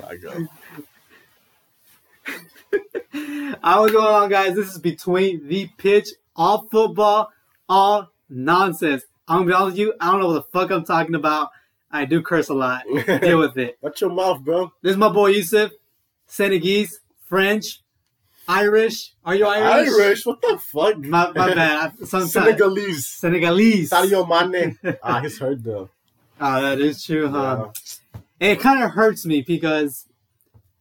My God. I was going on, guys. This is between the pitch, all football, all nonsense. I'm gonna be honest with you. I don't know what the fuck I'm talking about. I do curse a lot. Deal with it. Watch your mouth, bro. This is my boy Yusuf, Senegalese, French, Irish. Are you Irish? Irish? What the fuck? My, my bad. I- Sometimes Senegalese. Senegalese. Sadio Mane. ah, he's hurt though. Oh, that is true, huh? Yeah. And it kind of hurts me because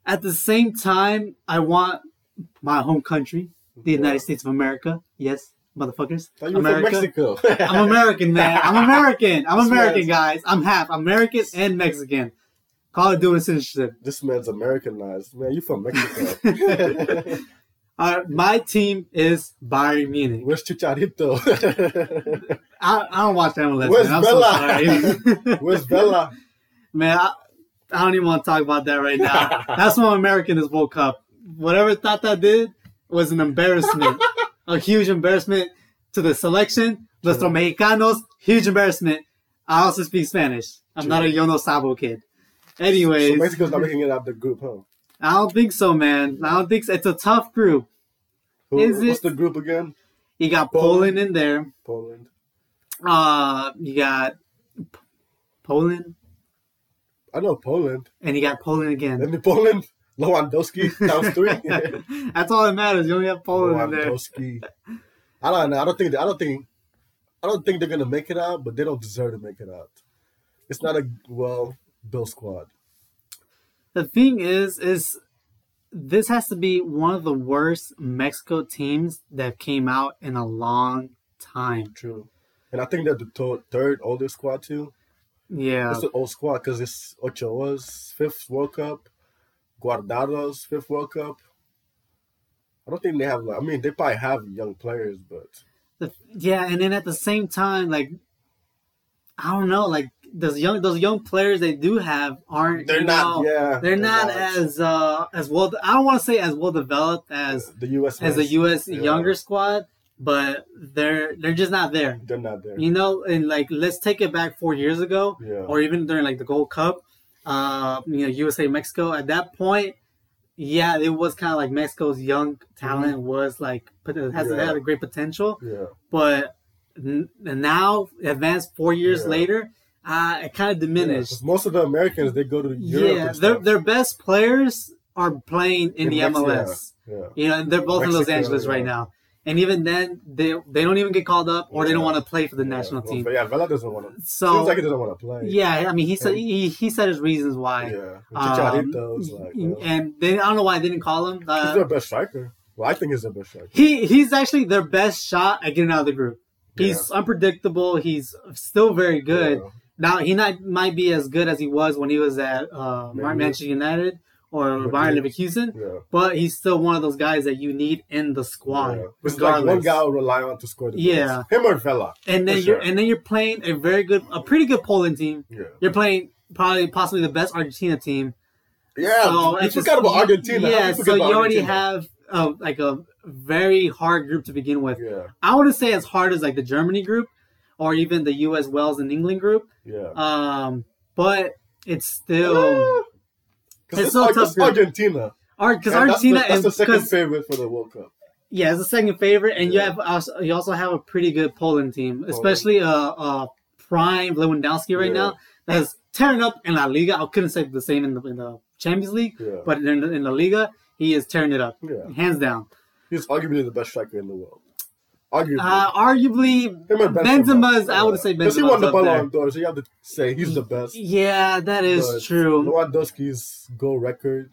at the same time, I want my home country, the United States of America. Yes, motherfuckers. Thought you from Mexico. I'm American, man. I'm American. I'm American, guys. I'm half American and Mexican. Call it dual citizenship. This man's Americanized. Man, you from Mexico. Uh, my team is Bayern Munich. Where's Chicharito? I, I don't watch MLS. Where's man. I'm Vela? so sorry. Where's Vela? man, I, I don't even want to talk about that right now. That's why I'm American this World Cup. Whatever Tata did was an embarrassment, a huge embarrassment to the selection. Nuestros Mexicanos, huge embarrassment. I also speak Spanish. I'm not a Yono Sabo kid. Anyways, So Mexico's not making it out of the group, huh? I don't think so, man. I don't think so. It's a tough group. Who, Is what's it- the group again? You got Poland. Poland in there. Poland. Uh, you got P- Poland, I know Poland. and you got Poland again. And Poland, Lewandowski counts three. That's all that matters. You only have Poland in there. Lewandowski. I don't know. I don't think. I don't think. I don't think they're gonna make it out, but they don't deserve to make it out. It's not a well built squad. The thing is, is this has to be one of the worst Mexico teams that came out in a long time. True. And I think they're the third oldest squad too. Yeah, It's an old squad because it's Ochoa's fifth World Cup, Guardado's fifth World Cup. I don't think they have. I mean, they probably have young players, but The- yeah, and then at the same time, like I don't know, like those young those young players they do have aren't they're not. know, yeah, they're not as uh as well. I don't want to say as well developed as the U.S. as the. U.S. Yeah. younger squad, but they're they're just not there. They're not there. You know, and like let's take it back four years ago, Yeah. or even during like the Gold Cup, uh, you know, USA Mexico. At that point, yeah, it was kind of like Mexico's young talent was like, has Mm-hmm. Yeah. had a great potential. yeah. But n- now, advanced four years Yeah. later, uh, it kind of Yeah, most of the Americans they go to Europe. Yeah, their their best players are playing in, In the Mex- MLS. Yeah. You know, and they're both in Los Mexico, Angeles right now. And even then, they they don't even get called up, or they don't want to play for the Yeah. national Well, team. But yeah, Vela doesn't want to. So Seems like he doesn't want to play. yeah, I mean, he said he, he said his reasons why. Yeah. Um, like. well, and they I don't know why they didn't call him. he's Uh, their best striker. Well, I think he's their best striker. he he's actually their best shot at getting out of the group. He's unpredictable. He's still very good. Yeah. Now he not might be as good as he was when he was at uh, Man Manchester United or Madrid. Bayern Leverkusen, Yeah. but he's still one of those guys that you need in the squad, yeah. It's like one guy will rely on to score the Yeah. goals. Him or Vela. and then you're sure. and then you're playing a very good, a pretty good Poland team. Yeah. You're playing probably possibly the best Argentina team. Yeah. So just- forgot about Argentina. Yeah, so you already Argentina? have uh, like a very hard group to begin with. Yeah. I wouldn't say as hard as like the Germany group or even the U.S. Wales and England group, Yeah. um, but it's still Because it's it's, it's. Argentina. because Argentina that's the, that's the second favorite for the World Cup. yeah, it's the second favorite, and you have also, you also have a pretty good Poland team, especially uh, uh, prime Lewandowski right Yeah. now that's tearing up in La Liga. I couldn't say the same in the, in the Champions League, Yeah. but in, the- in La Liga, he is tearing it up, Yeah. hands down. He's arguably the best striker in the world. Arguably. Uh, arguably, Benzema is- I would say Benzema. Because he won the Ballon d'Or, so you have to say he's the best. yeah, that is But true. Lewandowski's goal record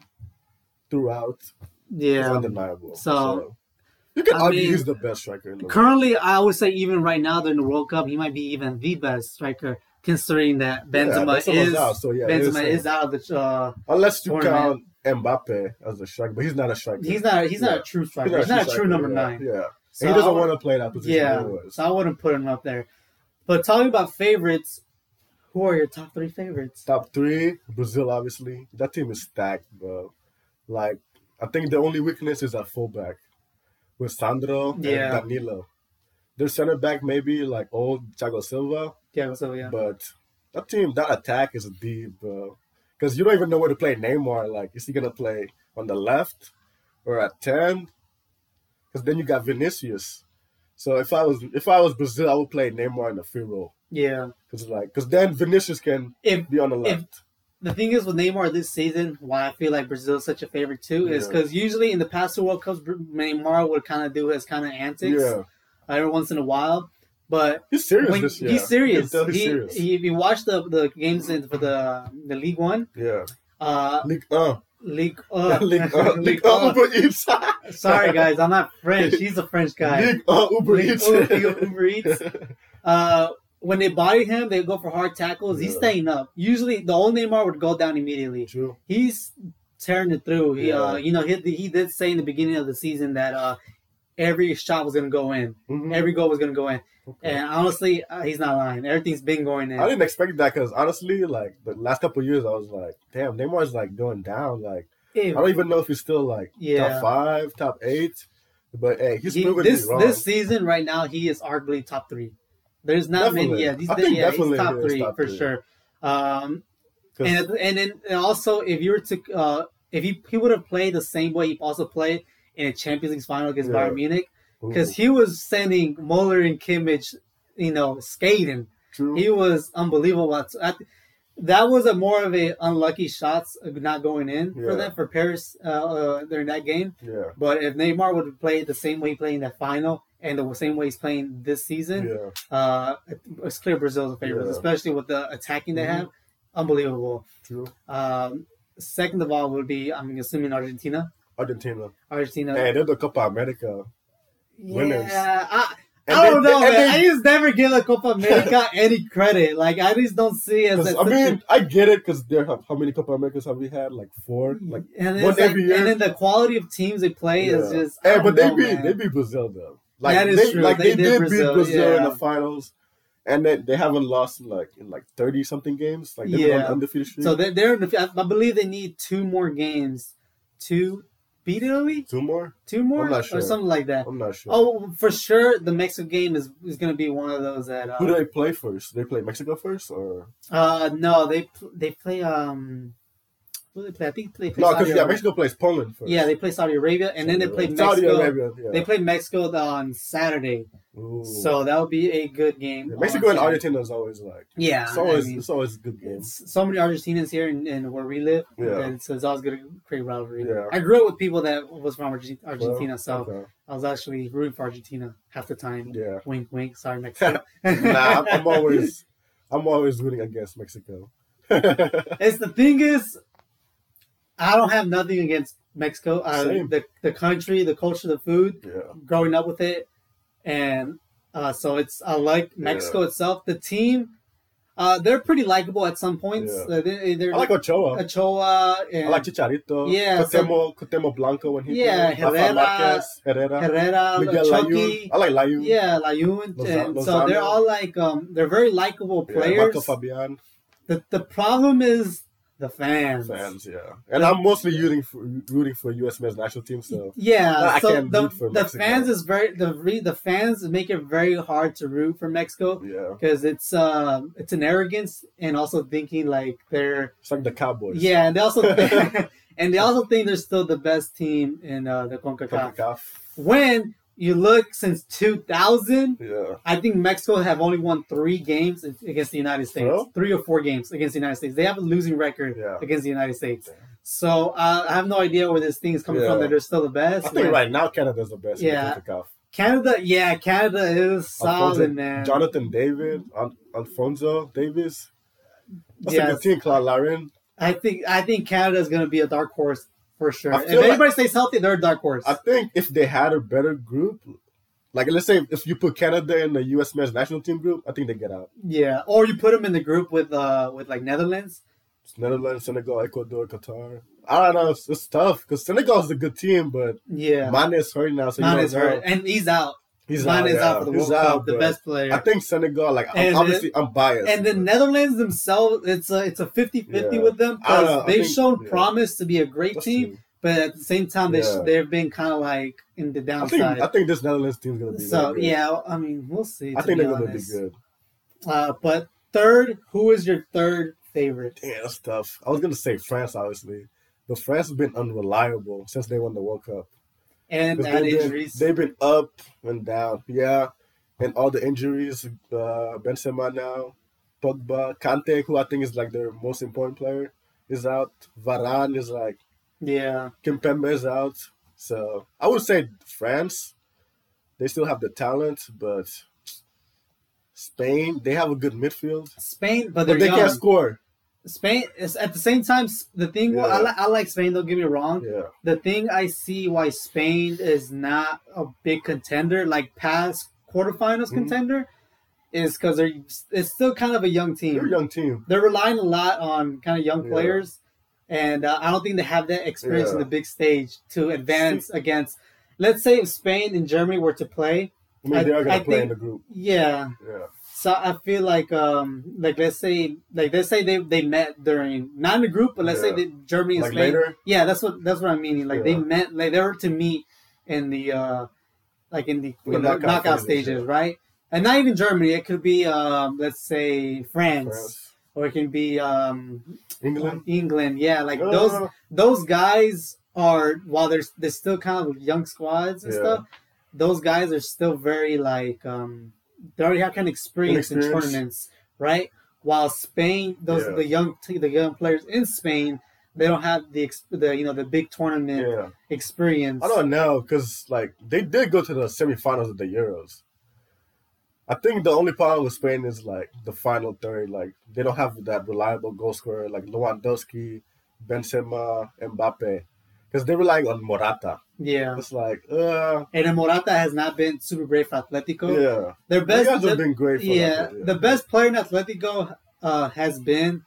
throughout is Yeah. undeniable. So, you can I argue mean, he's the best striker in the world. Currently, I would say even right now during the World Cup, he might be even the best striker, considering that Benzema Benzema's is out, so yeah, Benzema is, is out of the. Uh, Unless you tournament. count Mbappe as a striker, but he's not a striker. he's not. He's not a true striker. He's, not a true striker, number yeah. nine. Yeah, So he doesn't want to play that position. Yeah, so I wouldn't put him up there. But talking about favorites, who are your top three favorites? Top three, Brazil, obviously. That team is stacked, bro. Like, I think the only weakness is at fullback with Sandro Yeah. and Danilo. Their center back maybe like old Thiago Silva, Yeah, so yeah. but that team, that attack is deep, bro. because you don't even know where to play Neymar. Like, is he gonna play on the left or at ten? Because then you got Vinicius. So if I was if I was Brazil, I would play Neymar in the free role. Yeah. Because like, because then Vinicius can If be on the if left. the thing is with Neymar this season, why I feel like Brazil is such a favorite too is because usually in the past two World Cups, Neymar would kind of do his kind of antics yeah, every once in a while. But he's serious when this year. he's serious, he's he, serious. he- if you watch the the games in, for the the League One, yeah, uh, League uh, League, uh, League uh, League uh, Uber Eats. Sorry guys, I'm not French. He's a French guy. League uh, Uber League- Eats. Uber Eats. Uh, when they body him, they go for hard tackles. He's staying up. Usually, the old Neymar would go down immediately. True. He's tearing it through. He, uh, you know, he, he did say in the beginning of the season that uh, every shot was to go in, Mhm. every goal was to go in. Okay. And honestly, uh, he's not lying. Everything's been going in. I didn't expect that because honestly, like the last couple years, I was like, damn, Neymar's like going down. Like I don't even know if he's still like Yeah. top five, top eight. But hey, he's he- proven this this season right now, he is arguably top three. There's not Definitely. many. Yeah, he's, yeah, he's top he three top for three. sure. Um, and and then and also if you were to uh, if he he would have played the same way he also played in a Champions League final against Yeah. Bayern Munich because he was sending Muller and Kimmich, you know, skating. true. He was unbelievable. At, at- that was a more of a unlucky shots not going in for them for Paris uh, uh, during that game. yeah, But if Neymar would have played the same way he played in that final and the same way he's playing this season, yeah, uh, it's clear Brazil's a favorite, Yeah. especially with the attacking they Mhm. have. Unbelievable. true. Um, second of all would be I'm assuming Argentina. Argentina. Argentina. Hey, they're the Copa America. winners. Yeah, I, And I they- don't they- know, and man. they- I just never give the Copa America any credit. Like I just don't see it as I mean, I get it because there. Have, how many Copa Americas have we had? Like four. Like and, one like, every year. and then the quality of teams they play is just. I Hey, but they know, beat man. they beat Brazil though. Like That is they, true. Like They they, did did Brazil, beat Brazil in the finals, and they, they haven't lost in like in like thirty something games. Like they've been Yeah. on undefeated streak. So they're, they're in the, I believe they need two more games to beat Italy. two more. Two more I'm not sure. or something like that. I'm not sure. Oh, for sure, the Mexico game is is going to be one of those that. Who do Uh, they play first? They play Mexico first, or uh no, they they play um. Who do they play? I think they play. no? Saudi Because yeah, Mexico plays Poland first. Yeah, they play Saudi Arabia, and then they play Saudi Mexico. Arabia. Yeah. They play Mexico on Saturday, Ooh. so that would be a good game. Yeah, Mexico and. Argentina is always like Yeah, it's always I mean, it's always a good game. so many Argentinians here and, in where we live, Yeah. and so it's always good to create rivalry. Yeah. I grew up with people that was from Argentina, Well, so okay. I was actually rooting for Argentina half the time. yeah. Wink, wink. Sorry, Mexico. nah, I'm always I'm always rooting against Mexico. It's the thing is, I don't have nothing against Mexico. Uh, the the country, the culture, the food. yeah. Growing up with it, and uh, so it's I like Mexico itself. The team, uh, they're pretty likable at some points. Yeah. Uh, they, they're I like Ochoa. Ochoa and I like Chicharito. Yeah, Cuauhtémoc, Cuauhtémoc Blanco when he Yeah, played. Herrera, Marquez, Herrera, Herrera, Miguel Chucky. Layun. I like Layun. Yeah, Layun. Loza- and so they're all like um, they're very likable Yeah, players. Marco Fabian the the problem is the fans. fans, yeah. And I'm mostly rooting for rooting for U.S. men's national team, so Yeah, I so can't the, root for the Mexico. fans is very the re, the fans make it very hard to root for Mexico yeah. because it's um it's an arrogance and also thinking like they're It's like the Cowboys. yeah and they also and they also think they're still the best team in uh, the Concacaf. CONCACAF. When you look since 2000, Yeah. I think Mexico have only won three games against the United States, three or four games against the United States. They have a losing record Yeah. against the United States. Damn. So uh, I have no idea where this thing is coming Yeah. from. That they're still the best. I think When- right now Canada's the best Yeah. in the CONCACAF. Canada, yeah, Canada is solid, Alphonso- man. Jonathan David, Al- Alphonso Davies. That's a good team. Cyle Larin. I think I think Canada is going to be a dark horse for sure. If like- anybody stays healthy, they're a dark horse. I think if they had a better group, like let's say if you put Canada in the U.S. men's national team group, I think they get out. yeah, or you put them in the group with uh with like Netherlands. It's Netherlands, Senegal, Ecuador, Qatar. I don't know. It's, it's tough because Senegal is a good team, but Yeah, Mane is hurt now, so Mane is hurt, and he's out. He's Mane out, is out for the He's World out, Cup, the best player. I think Senegal, like And obviously, I'm biased. and the Netherlands themselves, it's a it's a 50-50 Yeah. with them because they've think- shown yeah. promise to be a great team, but at the same time they Yeah. they've been kind of like in the I downside. think I think this Netherlands team's gonna be. so yeah, I mean we'll see. I think they're gonna be good. Uh, but third, who is your third favorite? Damn, that's tough. I was gonna say France, obviously, but France has been unreliable since they won the World Cup. And add they've, been, injuries. they've been up and down, yeah, and all the injuries. Uh, Benzema now, Pogba, Kante, who I think is like their most important player, is out. Varane is like yeah. Kimpembe is out. So I would say France. They still have the talent, but Spain they have a good midfield, Spain, but but they young. can't score. Spain is at the same time. The thing I, li- I like Spain. Don't get me wrong. Yeah, The thing I see why Spain is not a big contender, like past quarterfinals Mhm. contender, is because they're it's still kind of a young team. they're a young team. They're relying a lot on kind of young Yeah. players, and uh, I don't think they have that experience in the big stage to advance against. Let's say if Spain and Germany were to play, I mean, I- they are gonna I play in the group. yeah. Yeah, So I feel like um like let's say like let's say they they met during not in the group, but let's say Yeah. that Germany and like Spain. later. Yeah, that's what that's what I'm meaning. Like they met like they were to meet in the uh like in the, In the knockout knockout, stages, yeah. right? And not even Germany. It could be um let's say France, France, or it can be um England. England. Yeah, like Uh, those those guys are while they're they're still kind of young squads and Yeah. stuff. Those guys are still very like um they already have kind of experience in tournaments, right? While Spain, those Yeah. the young the young players in Spain, they don't have the the you know the big tournament yeah. experience. I don't know because like they did go to the semifinals of the Euros. I think the only problem with Spain is like the final third. Like they don't have that reliable goal scorer like Lewandowski, Benzema, Mbappe, because they're relying on Morata. Yeah, It's like, uh, and then Morata has not been super great for Atletico. yeah, Their the best, guys have been great. For yeah, that, the best player in Atletico uh, has been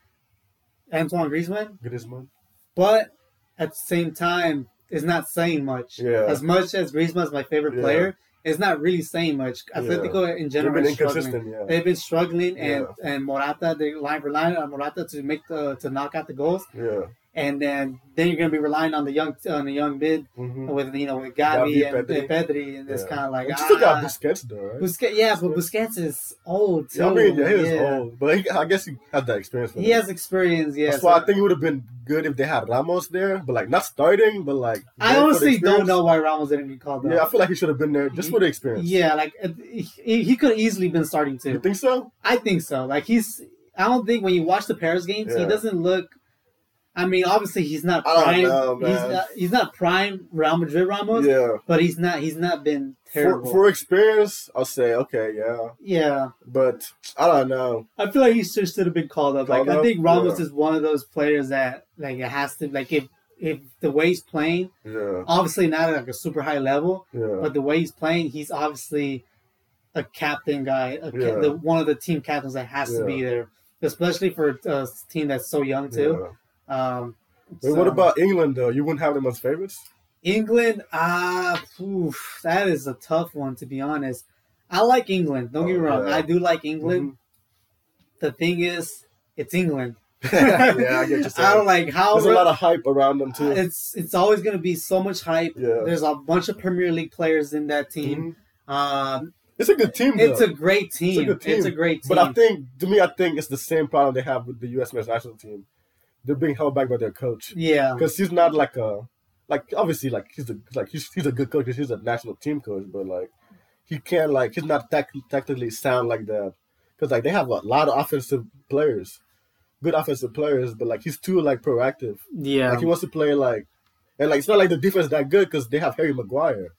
Antoine Griezmann. Griezmann. but at the same time, it's not saying much. Yeah. As much as Griezmann is my favorite Yeah. player, it's not really saying much. Atletico in They've general been is struggling. inconsistent. Yeah, They've been struggling, and Yeah. and Morata, they relying relying on Morata to make the to knock out the goals, yeah. And then then you're gonna be relying on the young on the young mid hmm with you know with Gavi, Gavi, and Pedri. Pedri, and it's kind of like you still got ah, Busquets though, right? Busquets. Yeah, but Busquets is old too. Yeah, I mean, yeah, he Yeah. old, but he, I guess he had that experience. He them. has experience. Yeah, That's so- why I think it would have been good if they had Ramos there, but like not starting, but like. I there for the honestly don't know why Ramos didn't get called up. Yeah, I feel like he should have been there just for the experience. Yeah, like uh, he, he could have easily been starting too. You think so? I think so. Like he's, I don't think when you watch the Paris games, he doesn't look. I mean, obviously he's not prime. know, he's not. He's not prime Real Madrid Ramos, Yeah. but he's not. He's not been For, terrible. for experience, I'll say okay, yeah, yeah, but I don't know. I feel like he should should have been called up. Called like I think Ramos Yeah. is one of those players that like it has to like if if the way he's playing, Yeah, obviously not at like a super high level, yeah, but the way he's playing, he's obviously a captain guy, a ca- the, one of the team captains that has to be there, especially for a team that's so young too. Um, Wait, so- what about England though? You wouldn't have them as favorites? England? Ah, oof, that is a tough one to be honest. I like England. Don't get me Oh, wrong. yeah. I do like England. The thing is, it's England. yeah, I get you. I don't like how There's a lot of hype around them too. it's it's always going to be so much hype. Yeah. There's a bunch of Premier League players in that team. Mhm. Um, It's a good team. Though. it's a great team. good team. It's a great team. But I think, to me, I think it's the same problem they have with the U.S. men's national team. They're being held back by their coach yeah, because he's not like a, like obviously like he's a like he's, he's a good coach. He's a national team coach, but like he can't like he's not tech, technically sound like that because like they have a lot of offensive players, good offensive players, but like he's too like proactive. yeah. Like he wants to play like, and like it's not like the defense that good because they have Harry Maguire.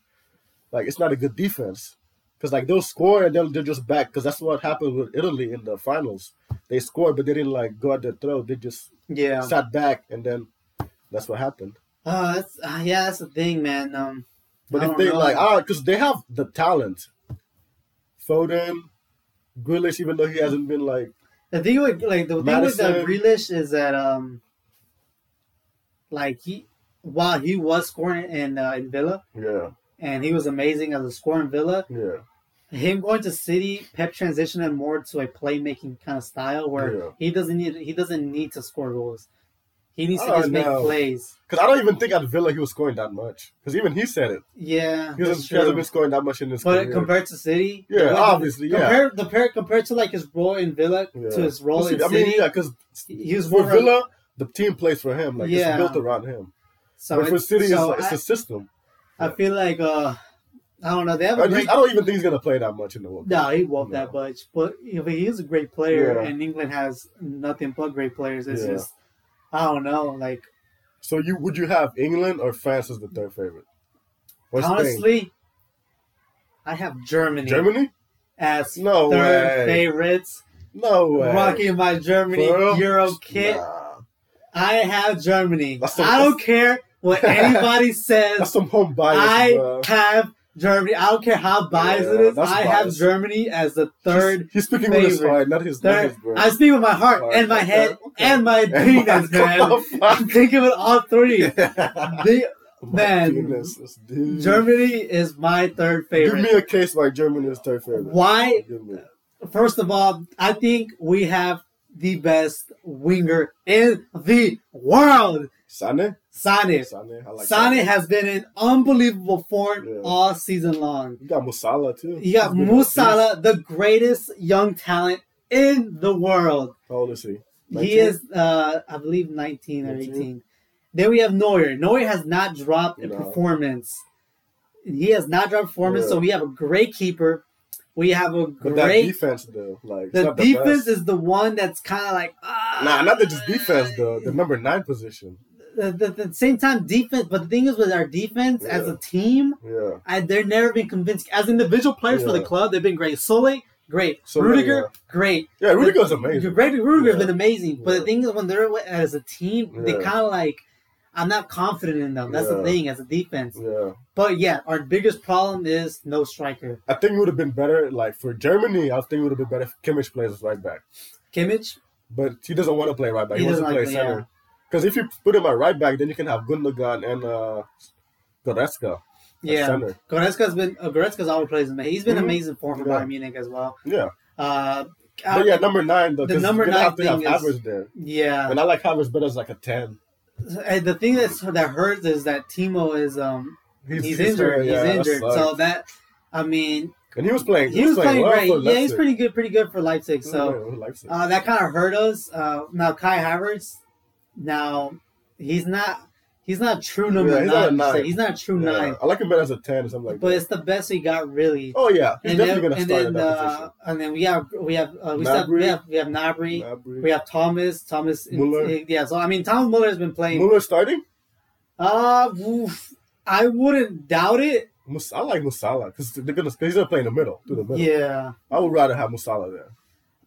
Like it's not a good defense because like they'll score and then they're just back because that's what happened with Italy in the finals. They scored but they didn't like go at their throat. They just yeah. sat back and then that's what happened. Uh, that's, uh, yeah, that's the thing, man. Um, But if they know. like ah because they have the talent, Foden, Grealish, even though he hasn't been like the thing with like the thing with uh, Grealish is that um, like he while he was scoring in uh, in Villa yeah and he was amazing as a scorer in Villa, yeah him going to City, Pep transitioned him more to a playmaking kind of style where Yeah. he doesn't need he doesn't need to score goals. He needs to Oh, just make no. plays. Because I don't even think at Villa he was scoring that much. Because even he said it. Yeah, He hasn't, he hasn't been scoring that much in his But career. compared to City, Yeah, obviously, yeah. Compared, compared, compared to like his role in Villa Yeah. to his role in I City, mean, yeah, because he was for more Villa, the team plays for him. Like Yeah. it's built around him. So but for City, so it's, like, it's I, a system. I feel like uh, I don't know. They have I, great. I don't even think he's gonna play that much in the World Cup. No, he won't No. that much. But you know, he is a great player, Yeah. and England has nothing but great players. It's Yeah. just I don't know. Like So you would you have England or France as the third favorite? Or Spain? honestly, I have Germany, Germany? as No third way. favorites. No way. Rocking my Germany? Euro kit. Nah. I have Germany. Some- I don't care what anybody says. That's some home bias. I bro. have Germany. I don't care how biased it Yeah, is. that's I have. Germany as the third. He's, he's speaking with his favorite. heart, not his, not Third. his brain. I speak with my heart Heart, and my head okay. and my penis, man. I'm thinking with all three. fuck? They, oh man, goodness. Germany is my third favorite. Give me a case why Germany is third favorite. Why? First of all, I think we have the best winger in the world. Sane? Sane. Sane. I like Sane that. has been in unbelievable form Yeah. all season long. You got Musiala too. You got He's been a beast. Musiala, the greatest young talent in the world. How old is he? He is, uh, I believe, 19 or 19? 18. Then we have Neuer. Neuer has not dropped in No. performance. He has not dropped performance, Yeah. so we have a great keeper. We have a But great. defense though, like The defense is the one that's kind of like. ah, Nah, not the just defense though. The number nine position. The, the, the same time defense, but the thing is with our defense as a team, Yeah. I, they're never been convinced. As individual players for the club, they've been great. Süle, great. Süle, Rudiger, yeah. great. Yeah, Rudiger's amazing. Great. Rudiger's Yeah. been amazing. But Yeah. the thing is, when they're as a team, they kind of like, I'm not confident in them. That's the thing as a defense. Yeah. But yeah, our biggest problem is no striker. I think it would have been better, like for Germany, I think it would have been better if Kimmich plays as right back. Kimmich, But he doesn't want to play right back. He, He wants to play center. Because if you put him at right back, then you can have Gundogan and uh, Goretzka yeah. center. Goretzka's been uh, Goretzka's always plays amazing. He's been Mhm. amazing form for Yeah. Bayern Munich as well. Yeah. Uh, But yeah, number nine though. the number nine have to have thing is- there. yeah. And I like Havertz better as like a ten. And the thing that's that hurts is that Timo is um he's, injured. yeah, he's injured. sucks. So that I mean and he was playing. he was playing well great. Yeah, he's pretty good, pretty good for Leipzig. So for Leipzig. uh, that kind of hurt us. Uh, now Kai Havertz, now he's not he's not true number Yeah, he's not a nine. per nine. He's not a true Yeah, nine. I like him better as a ten or something like But that. it's the best we got really. Oh yeah, he's and definitely then, gonna and start then, that uh, and then we have we have uh, we, still, Gnabry. we have we have we have Thomas, Thomas Muller. Yeah, so I mean Thomas Muller has been playing. Muller starting. Uh, oof, I wouldn't doubt it. I like Musiala because they're gonna. He's gonna play in the middle, through the middle. Yeah, I would rather have Musiala there.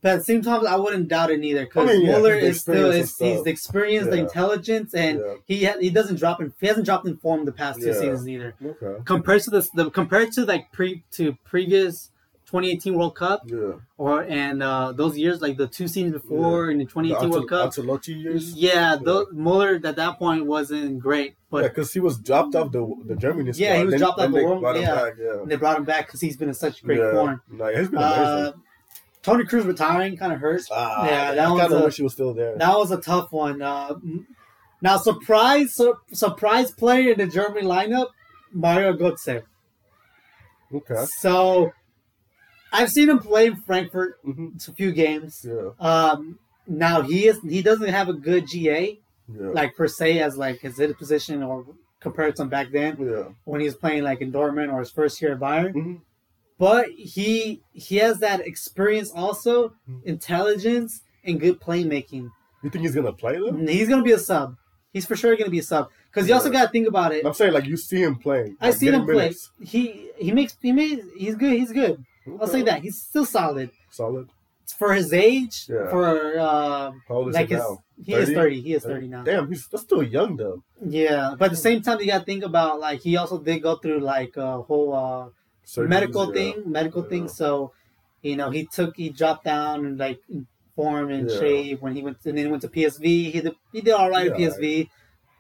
But at the same time, I wouldn't doubt it either because I mean, yeah, Muller is still is, he's the experience, the intelligence, and Yeah. he ha- he doesn't drop in he hasn't dropped in form the past two Yeah. seasons either. Okay. Compared to this, the compared to like pre to previous 2018 World Cup Yeah. or and uh, those years like the two seasons before in the 2018 World Cup. Ancelotti years. Yeah, those, Muller at that point wasn't great, but yeah, because he was dropped off the the Germany squad. Yeah, he was Then- dropped off the world- yeah. back, yeah. they brought him back because he's been in such great yeah. form. Nah, he's been Uh, amazing. Toni Kroos retiring kind of hurts. ah, yeah, that I was kind of a- wish he was still there. That was a tough one. Uh, now, surprise, sur- surprise player in the Germany lineup, Mario Götze. okay. So, I've seen him play in Frankfurt hmm a few games. Yeah. Um, now he is he doesn't have a good GA Yeah. like per se as like his hit position or compared to him back then yeah. when he was playing like in Dortmund or his first year at Bayern. Mhm. But he he has that experience also, Mhm. intelligence and good playmaking. You think he's gonna play though? He's gonna be a sub. He's for sure gonna be a sub because you also got to think about it. I'm saying like you see him playing. I like, seen him play. minutes. He he makes he makes he's good. He's good. I'll say that he's still solid Solid. for his age. Yeah. For uh, How old is like he his now? he is 30? thirty. He is thirty now. Damn, he's that's still young though. Yeah, but at the same time, you got to think about like he also did go through like a whole uh, Surgeries, medical yeah. Uh, thing, medical Yeah. thing. So, you know, he took he dropped down and like in form and Yeah. shape when he went and then he went to PSV. He did he did all right at PSV.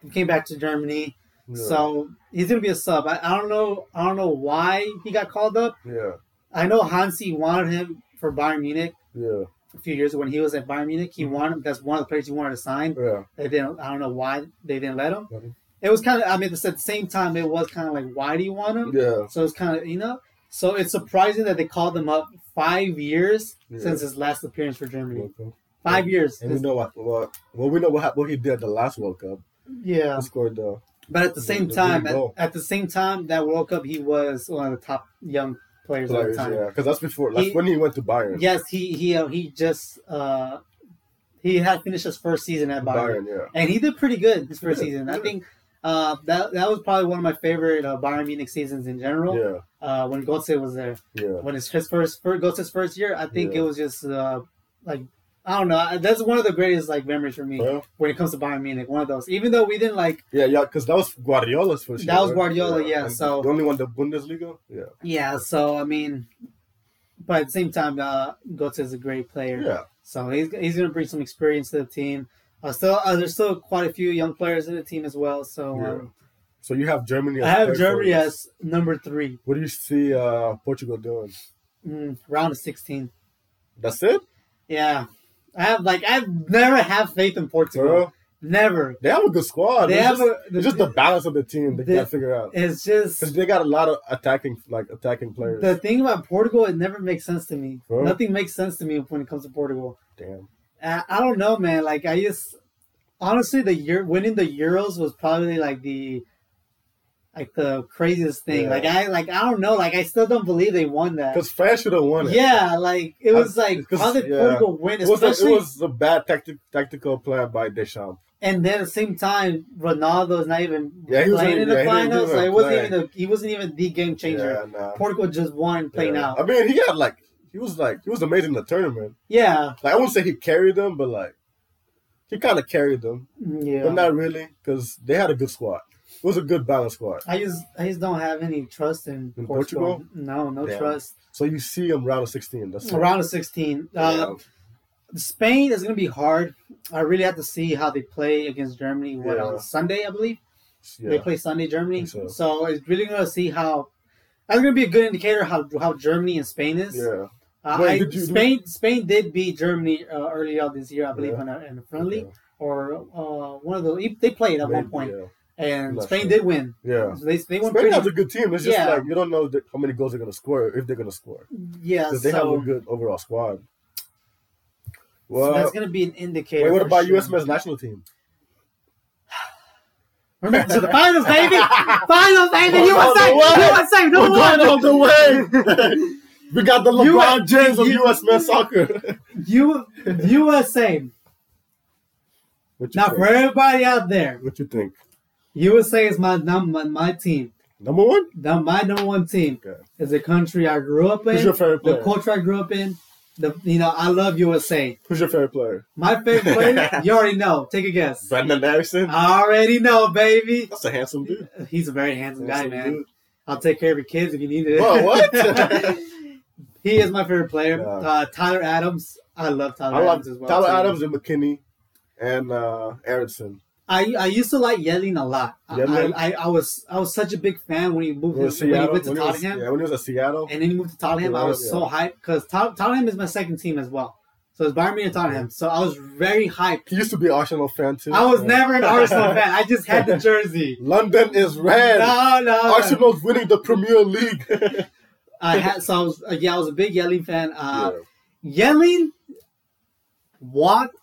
He came back to Germany, so he's gonna be a sub. I, I don't know I don't know why he got called up. yeah, I know Hansi wanted him for Bayern Munich, yeah, a few years when he was at Bayern Munich. He mm-hmm. wanted that's one of the players he wanted to sign. Yeah. They didn't. I don't know why they didn't let him. Let him. It was kind of. I mean, at the same time, it was kind of like, why do you want him? Yeah. So it's kind of you know. So it's surprising that they called him up five years Yeah. since his last appearance for Germany. Five years. And we know what, what well we know what what he did at the last World Cup. yeah. He scored the But at the same the time, at, at the same time, that World Cup, he was one of the top young players, players, at the time. yeah, because that's before that's He- when he went to Bayern. Yes, he he uh, he just uh, he had finished his first season at Bayern, Bayern, yeah. and he did pretty good his first Yeah, season. I think uh, that that was probably one of my favorite uh, Bayern Munich seasons in general. Yeah, Uh, when Götze was there, yeah. when it's his first, first Götze's first year, I think Yeah. it was just uh, like I don't know. That's one of the greatest like memories for me Well, when it comes to Bayern Munich. One of those, even though we didn't like yeah, yeah, because that was Guardiola's first year. That was right? Guardiola, yeah, And so- the only one the Bundesliga. Yeah, Yeah, so I mean, but at the same time, uh, Götze is a great player. yeah, So he's he's going to bring some experience to the team. Uh, still, uh, there's still quite a few young players in the team as well. So yeah. um, So you have Germany. I have Germany as number three, What do you see uh, Portugal doing? mm, round of 16. That's it, Yeah, I have like I've never have faith in Portugal. bro. Never. They have a good squad. They it's, have just, a, just the balance of the team they the- gotta figure out. It's just Because they got a lot of attacking, like attacking players. the thing about Portugal. It never makes sense to me. Bro. Nothing makes sense to me when it comes to Portugal. Damn. I, I don't know, man. Like I just honestly, the year winning the Euros was probably like the like the craziest thing. Yeah. Like I like I don't know. Like I still don't believe they won that. Because France should have won it. Yeah, like it was I- like how did yeah. Portugal win? It was, a, it was a bad tactic, tactical plan by Deschamps. and then at the same time, Ronaldo is not even Yeah, he playing in- in the yeah, he didn't finals. even Like it wasn't even the, he wasn't even the game changer. Yeah, nah. Portugal just won playing out. I mean, he got like he was like he was amazing in the tournament. Yeah, Like I wouldn't say he carried them, but like he kind of carried them, yeah. but not really because they had a good squad. It was a good balanced squad. I just I just don't have any trust in, In Portugal. Portugal? No, no Damn. trust. So you see them round of sixteen. That's it. Round of 16. Uh, Spain is going to be hard. I really have to see how they play against Germany. What Yeah. on Sunday, I believe yeah. they play Sunday, Germany. so. So. it's really going to see how. That's going to be a good indicator how how Germany and Spain is. Yeah. Uh, Wait, I- did you- Spain Spain did beat Germany uh, early on this year, I believe, Yeah. in, a, in a friendly Okay. or uh, one of the they played at one point, Yeah. and Not Spain sure. did win. yeah. So they they won Spain pretty. has a good team. It's just Yeah. like you don't know how many goals they're gonna score if they're gonna score yeah, because they have a good overall squad. so Well, that's going to be an indicator. wait, what about sure. U.S. men's national team? Remember to the finals, baby! finals, baby! We're USA! on the way. USA! We're going one! all the way. we got the LeBron James of U.S. men's soccer. U- USA. what Now, think? for everybody out there, What you think? USA is my number, my team. Number one? The, my number one team Okay. is the country I grew up in. Who's your favorite player? the culture I grew up in. The you know I love USA. Who's your favorite player? My favorite player, you already know. Take a guess. Brenden Aaronson. I already know, baby. That's a handsome dude. He's a very handsome guy, man. dude. I'll take care of your kids if you need it. Whoa, what? he is my favorite player. Yeah. Uh, Tyler Adams. I love Tyler I love Adams as well. Tyler too. Adams and McKennie and uh, Aaronson. I I used to like Yedlin a lot. I, Yedlin? I, I was I was such a big fan when he moved When he was when he went to he was- Tottenham, yeah, when he was at Seattle. and then he moved to Tottenham. I was Yeah. so hyped because Tottenham is my second team as well. So it's Bayern Munich and Tottenham. So I was very hyped. He used to be an Arsenal fan too. I was Yeah. never an Arsenal fan. I just had the jersey. London is red. No, no. Arsenal's winning the Premier League. I had so I was uh, yeah I was a big Yedlin fan. Uh, Yeah. Yedlin walked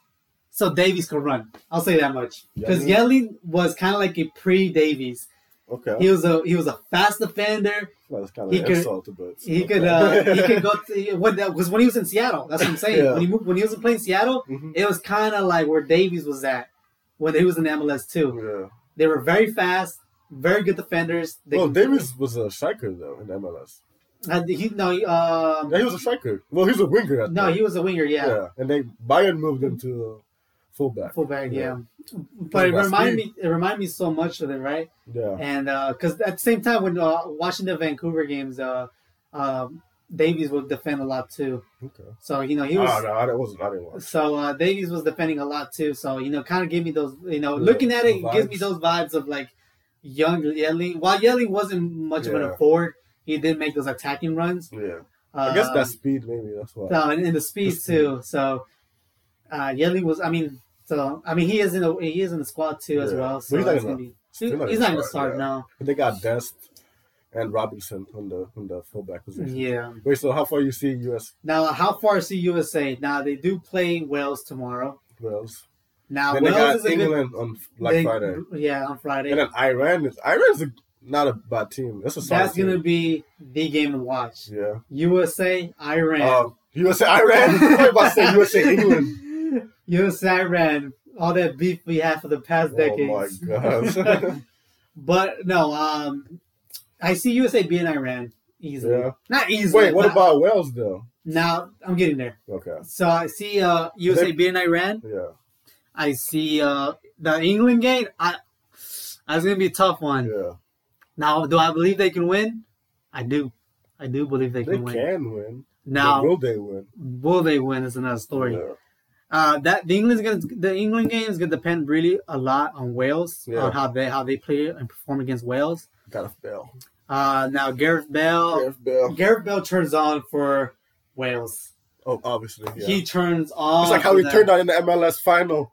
so Davies could run. I'll say that much because Yedlin was kind of like a pre Davies. Okay. He was a he was a fast defender. Well, that's kind he of could- insult, but He could uh, he could go to when because when he was in Seattle, that's what I'm saying. Yeah. When he moved, when he was playing Seattle, Mhm. it was kind of like where Davies was at when he was in MLS too. Yeah. They were very fast, very good defenders. They, Well, Davies was a striker though in MLS. Uh, he no he, um, Yeah, he was a striker. Well, he was a winger. At no he was a winger. yeah. Yeah, And they Bayern moved him to uh, fullback. fullback. Yeah, Yeah. but it reminded me it reminded me so much of it, right? Yeah. And because at the same time when uh, watching the Vancouver games, uh, um, Davies would defend a lot too. Okay. So you know he was. oh no, I wasn't. I didn't watch. So uh, Davies was defending a lot too. So you know, kind of gave me those. You know, Yeah, looking at it, it gives me those vibes of like young Yedlin. While Yedlin wasn't much of an forward, he did make those attacking runs. Yeah. I guess Um, that's speed, maybe. That's why. No, and, and the speed The speed. too. So, uh, Yeli was. I mean, so I mean, he is in the he is in the squad too as well. So he's not gonna- be. He's not he's not gonna start, yeah. now. They got Dest and Robinson on the on the fullback position. Yeah. Wait, so how far you see U.S. Now, how far is the USA? Now they do play Wales tomorrow. Wales? Now then they Wales got is England on like they- Friday, Yeah, on Friday. and then Iran is Iran's a, not a bad team. That's a That's gonna be the game to watch. yeah. USA, Iran. Uh, USA Iran. I about to say USA England. USA, Iran. All that beef we had for the past decades. Oh my god. but no, um, I see USA beating Iran easily. Yeah. Not easily. Wait, what about Wales though? Now I'm getting there. Okay. So I see uh, USA They- beating Iran. Yeah. I see uh, the England game. I, that's gonna be a tough one. Yeah. Now, do I believe they can win? I do. I do believe they They can win. They can win. Now, But will they win? will they win is another story. Yeah. Uh, that the England's gonna the England game is gonna depend really a lot on Wales Yeah. on how they how they play and perform against Wales. A fail. Uh, now Gareth Bale Gareth Bale. Gareth Bale turns on for Wales. Oh, obviously. Yeah. He turns on. it's like how he turned on in the MLS final.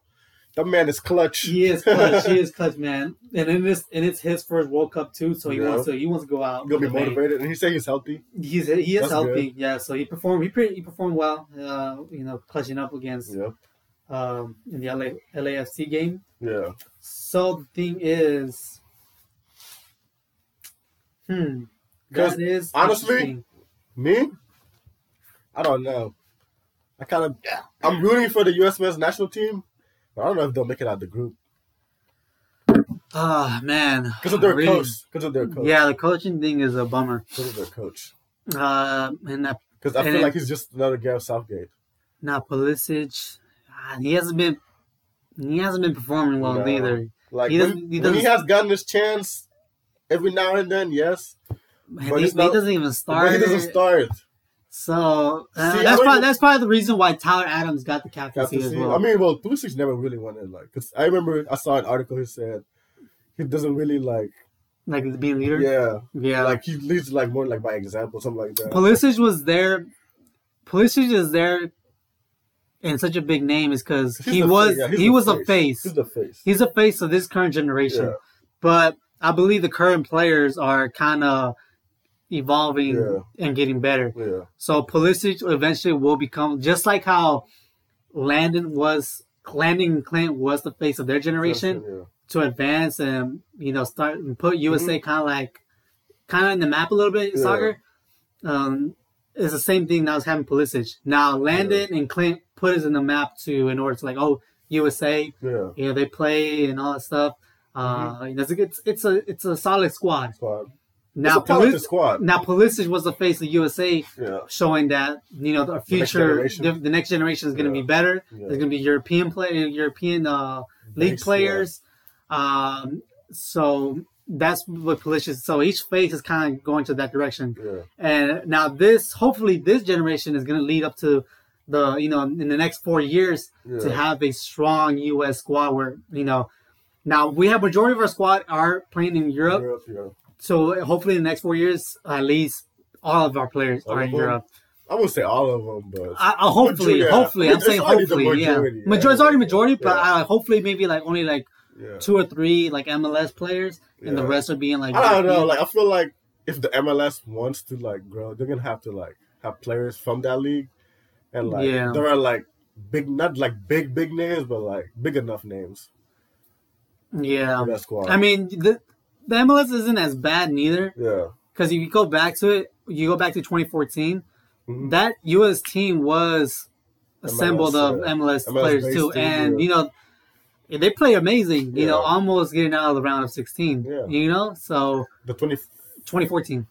That man is clutch. He is clutch. he is clutch, man. And in this, and it's his first World Cup too. So he Yeah. wants to, he wants to go out. Gonna be motivated, and he said he's healthy. He's he is That's healthy, yeah. So he performed. He pretty he performed well. Uh, you know, clutching up against Yeah, um in the LA, LAFC game. yeah. So the thing is, hmm, that is honestly. Me, I don't know. I kind of, I'm rooting for the U.S. men's national team, but I don't know if they'll make it out of the group Ah man, because of their Really- coach. Because of their coach. Yeah, the coaching thing is a bummer. Because of their coach. Uh, and Because I feel it- like he's just another Gareth Southgate. now Pulisic, ah, he hasn't been he hasn't been performing well No. either. Like He doesn't- he when he doesn't- he has gotten his chance, every now and then, yes, Man, But he, he doesn't even start. he doesn't start. So uh, See, I that's mean- probably that's probably the reason why Tyler Adams got the captaincy as well. I mean, well, Pulisic never really won it. Like, cause I remember I saw an article. He said he doesn't really like, like being leader. yeah, yeah. like he leads like more like by example, something like that. Pulisic was there. Pulisic is there, and such a big name is because he was face, yeah, he was a face. He's the face. He's a face of this current generation. Yeah. But I believe the current players are kind of evolving Yeah. and getting better. Yeah, So Pulisic eventually will become just like how Landon was. Landon and Clint was the face of their generation Yeah. to advance and you know start and put USA kind of like kind of in the map a little bit in Mm-hmm. Soccer. Um, it's the same thing now as having Pulisic. Now Landon and Clint put us in the map to in order to like oh USA, Yeah, you know they play and all that stuff. Uh, Mm-hmm. you know, it's, a, it's it's a it's a solid squad. squad. Now Pulisic, squad. now Pulisic was the face of USA, Yeah, showing that you know the next future generation. the, the next generation is going to Yeah. be better. Yeah. There's going to be European play European uh, league players. Um, so that's what Pulisic. So each face is kind of going to that direction. And now this, hopefully, this generation is going to lead up to the you know in the next four years to have a strong U.S. squad where you know. Now we have majority of our squad are playing in Europe, Europe. So hopefully in the next four years, at least all of our players All are in? Europe. I won't say all of them, but I, I hopefully, Majority, hopefully, I'm saying hopefully, majority, yeah. yeah. Majority, it's already majority, but Yeah. uh, hopefully maybe like only like yeah. two or three like MLS players, and the rest are being like. I don't know. Like I feel like if the MLS wants to like grow, they're gonna have to like have players from that league, and like Yeah. there are like big, not like big big names, but like big enough names yeah, that squad. I mean the the MLS isn't as bad neither yeah, because if you go back to it, you go back to 2014, Mhm. that U.S. team was assembled MLS, of yeah. MLS, MLS players too, team, and yeah. you know. They play amazing, you know, almost getting out of the round of 16. Yeah. You know, so the twenty. 2014.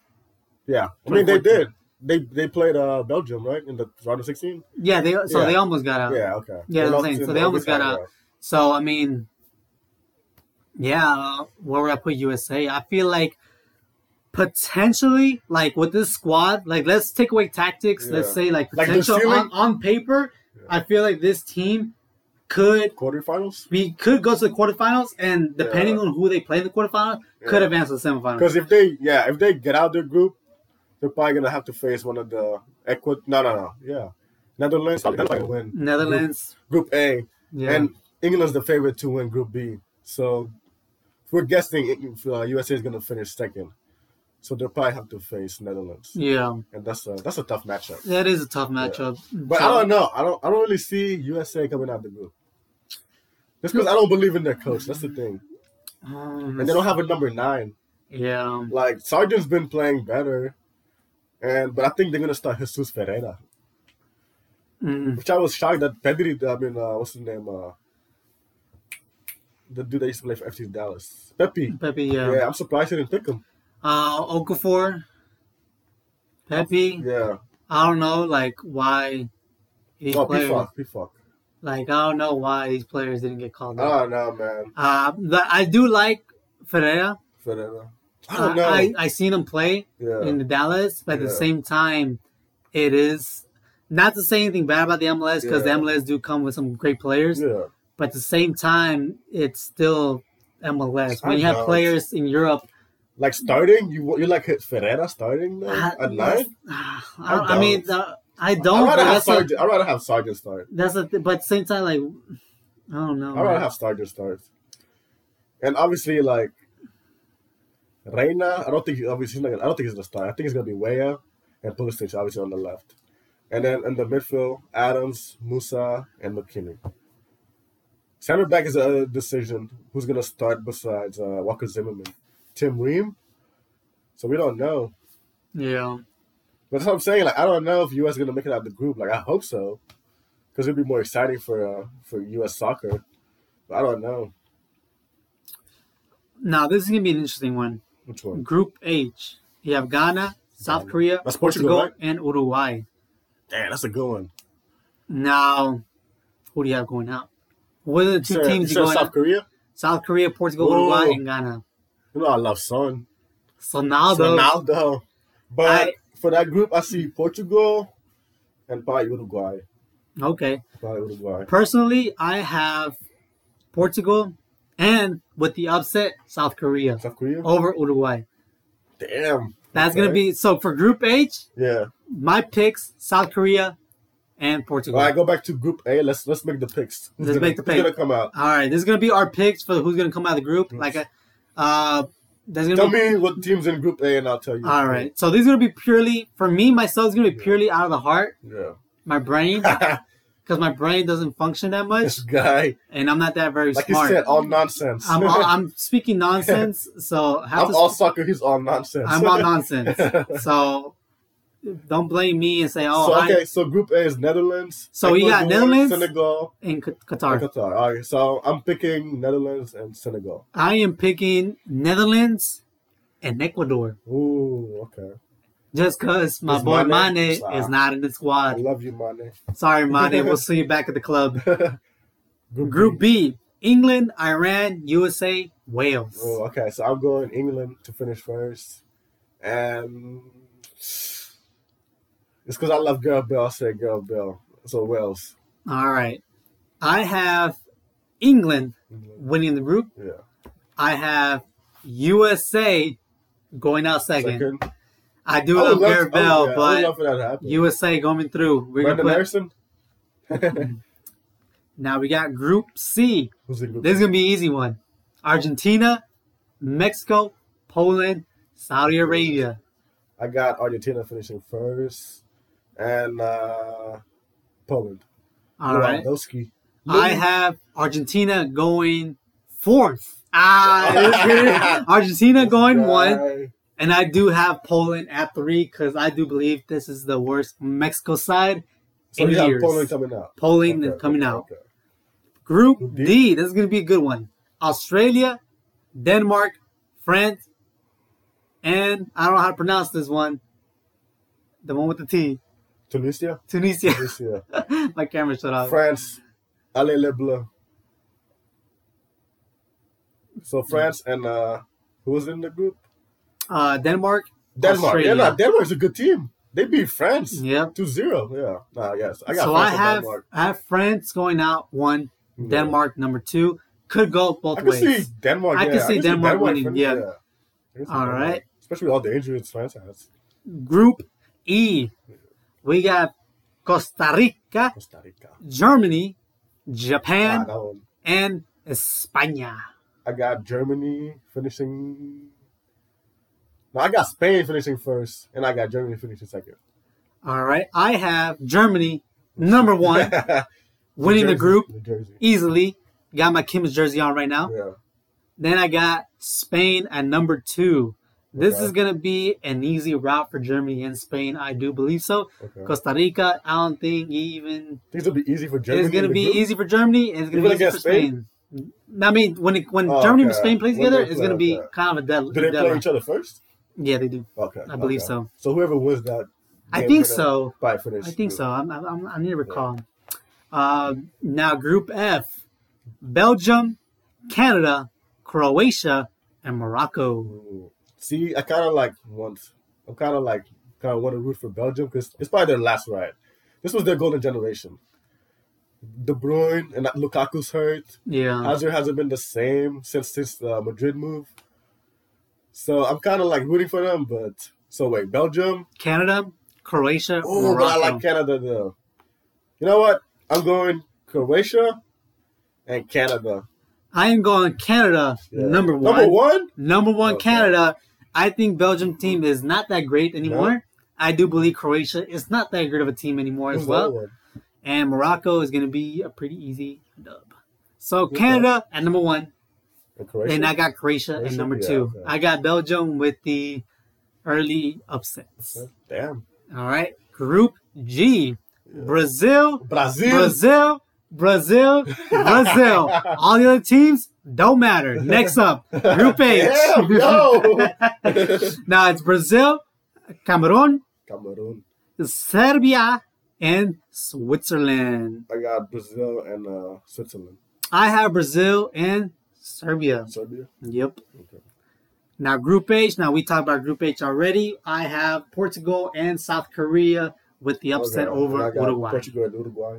Yeah, I mean they did. They they played uh Belgium right in the round of sixteen. Yeah, they so Yeah. they almost got out. Yeah, okay. Yeah, They I'm saying. So they almost got overtime, out. So I mean, yeah, where would I put USA? I feel like potentially, like with this squad, like let's take away tactics. Let's say like Like potential ceiling? on, on paper. I feel like this team could. Quarterfinals. we could go to the quarterfinals, and depending Yeah. on who they play in the quarterfinals, could advance to the semifinals. Because if they yeah if they get out their group, they're probably gonna have to face one of the Ecuador. No, no, no. Yeah, Netherlands. Netherlands probably win Netherlands. Group A, Yeah. and England's the favorite to win Group B. So we're guessing uh, USA is gonna finish second. So they'll probably have to face Netherlands, yeah. and that's a that's a tough matchup. That is a tough matchup. But I don't know. I don't. I don't really see USA coming out of the group. Just because I don't believe in their coach. That's the thing. Um, And they don't have a number nine. yeah. Like Sargent's been playing better, and but I think they're gonna start Jesus Ferreira, Mm, which I was shocked that Pedri. I mean, uh, what's his name? Uh, the dude that used to play for FC Dallas, Pepi. Pepi, Yeah. yeah. I'm surprised he didn't pick him. Uh, Okafor. Pepi. Yeah. I don't know, like, why these Oh, players. P-Fuck, P-Fuck. Like, I don't know why these players didn't get called up. don't know, man. Uh, I do like Ferreira. Ferreira. I I, don't know. I, I seen him play yeah. in the Dallas, but at the same time, it is not to say anything bad about the MLS because Yeah. the MLS do come with some great players, yeah. But at the same time, it's still MLS. When you have players in Europe, Like starting, you you like Ferreira starting uh, at nine? I, I I mean, don't. uh, I I'd don't. rather have Sargent. I'd rather have Sargent start. that's a th- but at the same time, like I don't know. I'd rather have Sargent start. And obviously, like Reyna, I don't think he, obviously gonna, I don't think he's gonna start. I think he's gonna be Weah and Pulisic obviously on the left, and then in the midfield, Adams, Musah, and McKennie. Center back is a decision. Who's gonna start besides uh, Walker Zimmerman? Tim Ream. So we don't know. Yeah. But that's what I'm saying. Like I don't know if US is gonna make it out of the group. Like I hope so, because it'd be more exciting for uh, for US soccer. But I don't know Now this is gonna be an interesting one. which one. Group H. You have Ghana, South Ghana. Korea, That's Portugal, Portugal, right? and Uruguay. Damn, that's a good one. Now, who do you have going out? What are the two teams you going South? Korea. South Korea, Portugal, Whoa. Uruguay, and Ghana. You know I love Son. So now though, Ronaldo. But I- for that group, I see Portugal and probably Uruguay. okay. Probably Uruguay. Personally, I have Portugal and with the upset, South Korea South Korea. over Uruguay. Damn. That's gonna be so for Group H. Yeah. My picks: South Korea and Portugal. right, go back to Group A. Let's let's make the picks. Who's Let's gonna, make the picks. who's gonna come out? All right, this is gonna be our picks for who's gonna come out of the group. Like, a, uh, there's gonna Tell be. me what teams in Group A, and I'll tell you. All right, so these is gonna be purely for me. Myself is gonna be purely out of the heart, Yeah. my brain, because my brain doesn't function that much, this guy, and I'm not that very like smart. you said, all nonsense. I'm all, I'm speaking nonsense, so I'm all soccer. He's all nonsense. I'm all nonsense, so don't blame me and say, "Oh, so I okay, so Group A is Netherlands. So we got Netherlands, Senegal, in Q- and Qatar." Qatar. All right, so I'm picking Netherlands and Senegal. I am picking Netherlands and Ecuador, Ooh, okay. just because my Is boy Mane? Mane Ah. is not in the I squad. love you, Mane. Sorry, Mane. we'll see you back at the club. Group, Group B: England, Iran, USA, Wales. Oh, okay. So I'm going England to finish first, and it's because I love Gareth Bell. I say Gareth Bell. So Wales. All right. I have England winning the group. Yeah. I have USA going out second. Second. I do I love I Bell, but love for that to happen. USA going through. We're Brandon gonna put, Harrison. now we got Group C. Group? This is gonna be an easy one. Argentina, Mexico, Poland, Saudi Arabia. I got Argentina finishing first, and uh, Poland. All right. Lewandowski. I have Argentina going fourth. Ah, Argentina going one, and I do have Poland at three because I do believe this is the worst Mexico side. So in years. Poland coming out. Poland Okay, is coming okay, out. okay. Group Group D. D. This is going to be a good one. Australia, Denmark, France, and I don't know how to pronounce this one. The one with the T. Tunisia. Tunisia. Tunisia. My camera shut off. France. Allez les bleus. So France and uh, who was in the group? Uh, Denmark. Denmark. Australia. Yeah, Denmark's a good team. They beat France Yep. 2-0. Yeah. Nah, yes. I got so France I have Denmark. I have France going out one, Yeah. Denmark number two. Could go both I can ways. see Denmark. I yeah. can see Denmark winning, fin- I can All Denmark. right. Especially with all the injuries France has. Group E. We got Costa Rica, Costa Rica. Germany, Japan, and España. I got Germany finishing. No, I got Spain finishing first, and I got Germany finishing second. All right. I have Germany number one, winning the Jersey, group New easily. Got my Kim's jersey on right now. Yeah. Then I got Spain at number two. This Okay. is going to be an easy route for Germany and Spain. I do believe so. Okay. Costa Rica, I don't think even Think it'll be easy for Germany. it's going to be group? easy for Germany and it's going to be easy for Spain? Spain. I mean, when it, when Oh, Germany and. Spain When together, they it's going to be kind of a deadly. Do they play each other first? Yeah, they do. Okay. I believe okay. so. So whoever wins that, I think so. Probably finish. I think group. so. I'm, I'm, I'm, I need to recall. Um, now, Group F Belgium, Canada, Croatia, and Morocco. Ooh. See, I kind of like want. I'm kind of like kind of want to root for Belgium because it's probably their last ride. This was their golden generation. De Bruyne and Lukaku's hurt. Yeah. Hazard hasn't been the same since since the Madrid move. So I'm kind of like rooting for them, but so wait, Belgium. Canada, Croatia, Oh, but I like Canada though. You know what? I'm going Croatia and Canada. I am going Canada, Yeah. number one. Number one. Number one, Okay. Canada. I think Belgium team is not that great anymore. I do believe Croatia is not that great of a team anymore as Who's the other well. And Morocco is going to be a pretty easy dub. So. Canada at number one. And Croatia. And I got Croatia, at number two. I got Belgium with the early upsets. Damn. All right. Group G. Brazil, Brazil. Brazil, Brazil, Brazil. All the other teams don't matter. Next up, Group H. Damn, now it's Brazil, Cameroon, Cameroon. Serbia, and Switzerland. I got Brazil and uh, Switzerland. I have Brazil and Serbia. Serbia. Yep. Okay. Now Group H. Now we talked about Group H already. I have Portugal and South Korea with the upset Okay, over Uruguay. Portugal and Uruguay.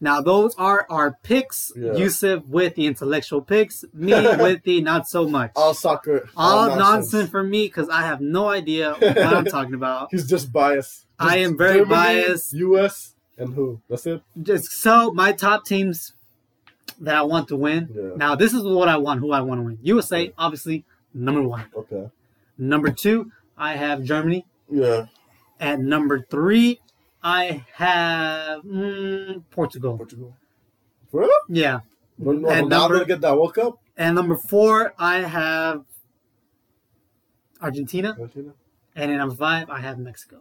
Now those are our picks. Yeah. Yusuf with the intellectual picks, me with the not so much. All soccer. All nonsense. for me because I have no idea what I'm talking about. He's just biased. I am very Germany, biased. U.S. and who? That's it. Just so my top teams that I want to win. Yeah. Now this is what I want. Who I want to win. USA, obviously number one. Okay. Number two, I have Germany. Yeah. At number three, I have mm, Portugal. Portugal. For real? Yeah. And Ronaldo number- to get that World Cup. And number four, I have Argentina. Argentina. And in number five, I have Mexico.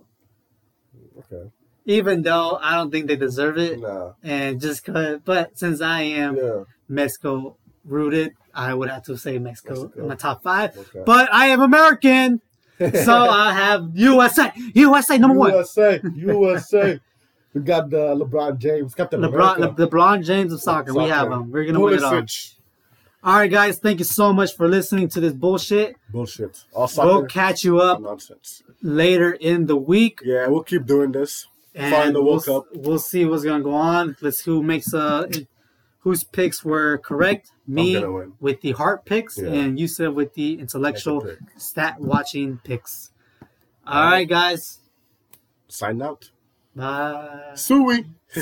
Okay. Even though I don't think they deserve it, Nah. and just cause, but since I am Yeah. Mexico rooted, I would have to say Mexico, Mexico. in my top five. Okay. But I am American, so I have USA. USA number one. USA. USA. we got the LeBron James, Captain LeBron, America. Le, LeBron James of soccer. We have Soccer. him. We're gonna win it all. All right, guys. Thank you so much for listening to this bullshit. Bullshit. All We'll catch you up nonsense. later in the week. Yeah, we'll keep doing this. and Find the we'll, World Cup. we'll see what's gonna go on. Let's see who makes uh whose picks were correct. Me with the heart picks, Yeah. and Yusuf with the intellectual pick. stat watching picks. All right, right. guys. Sign out. Bye. Suey.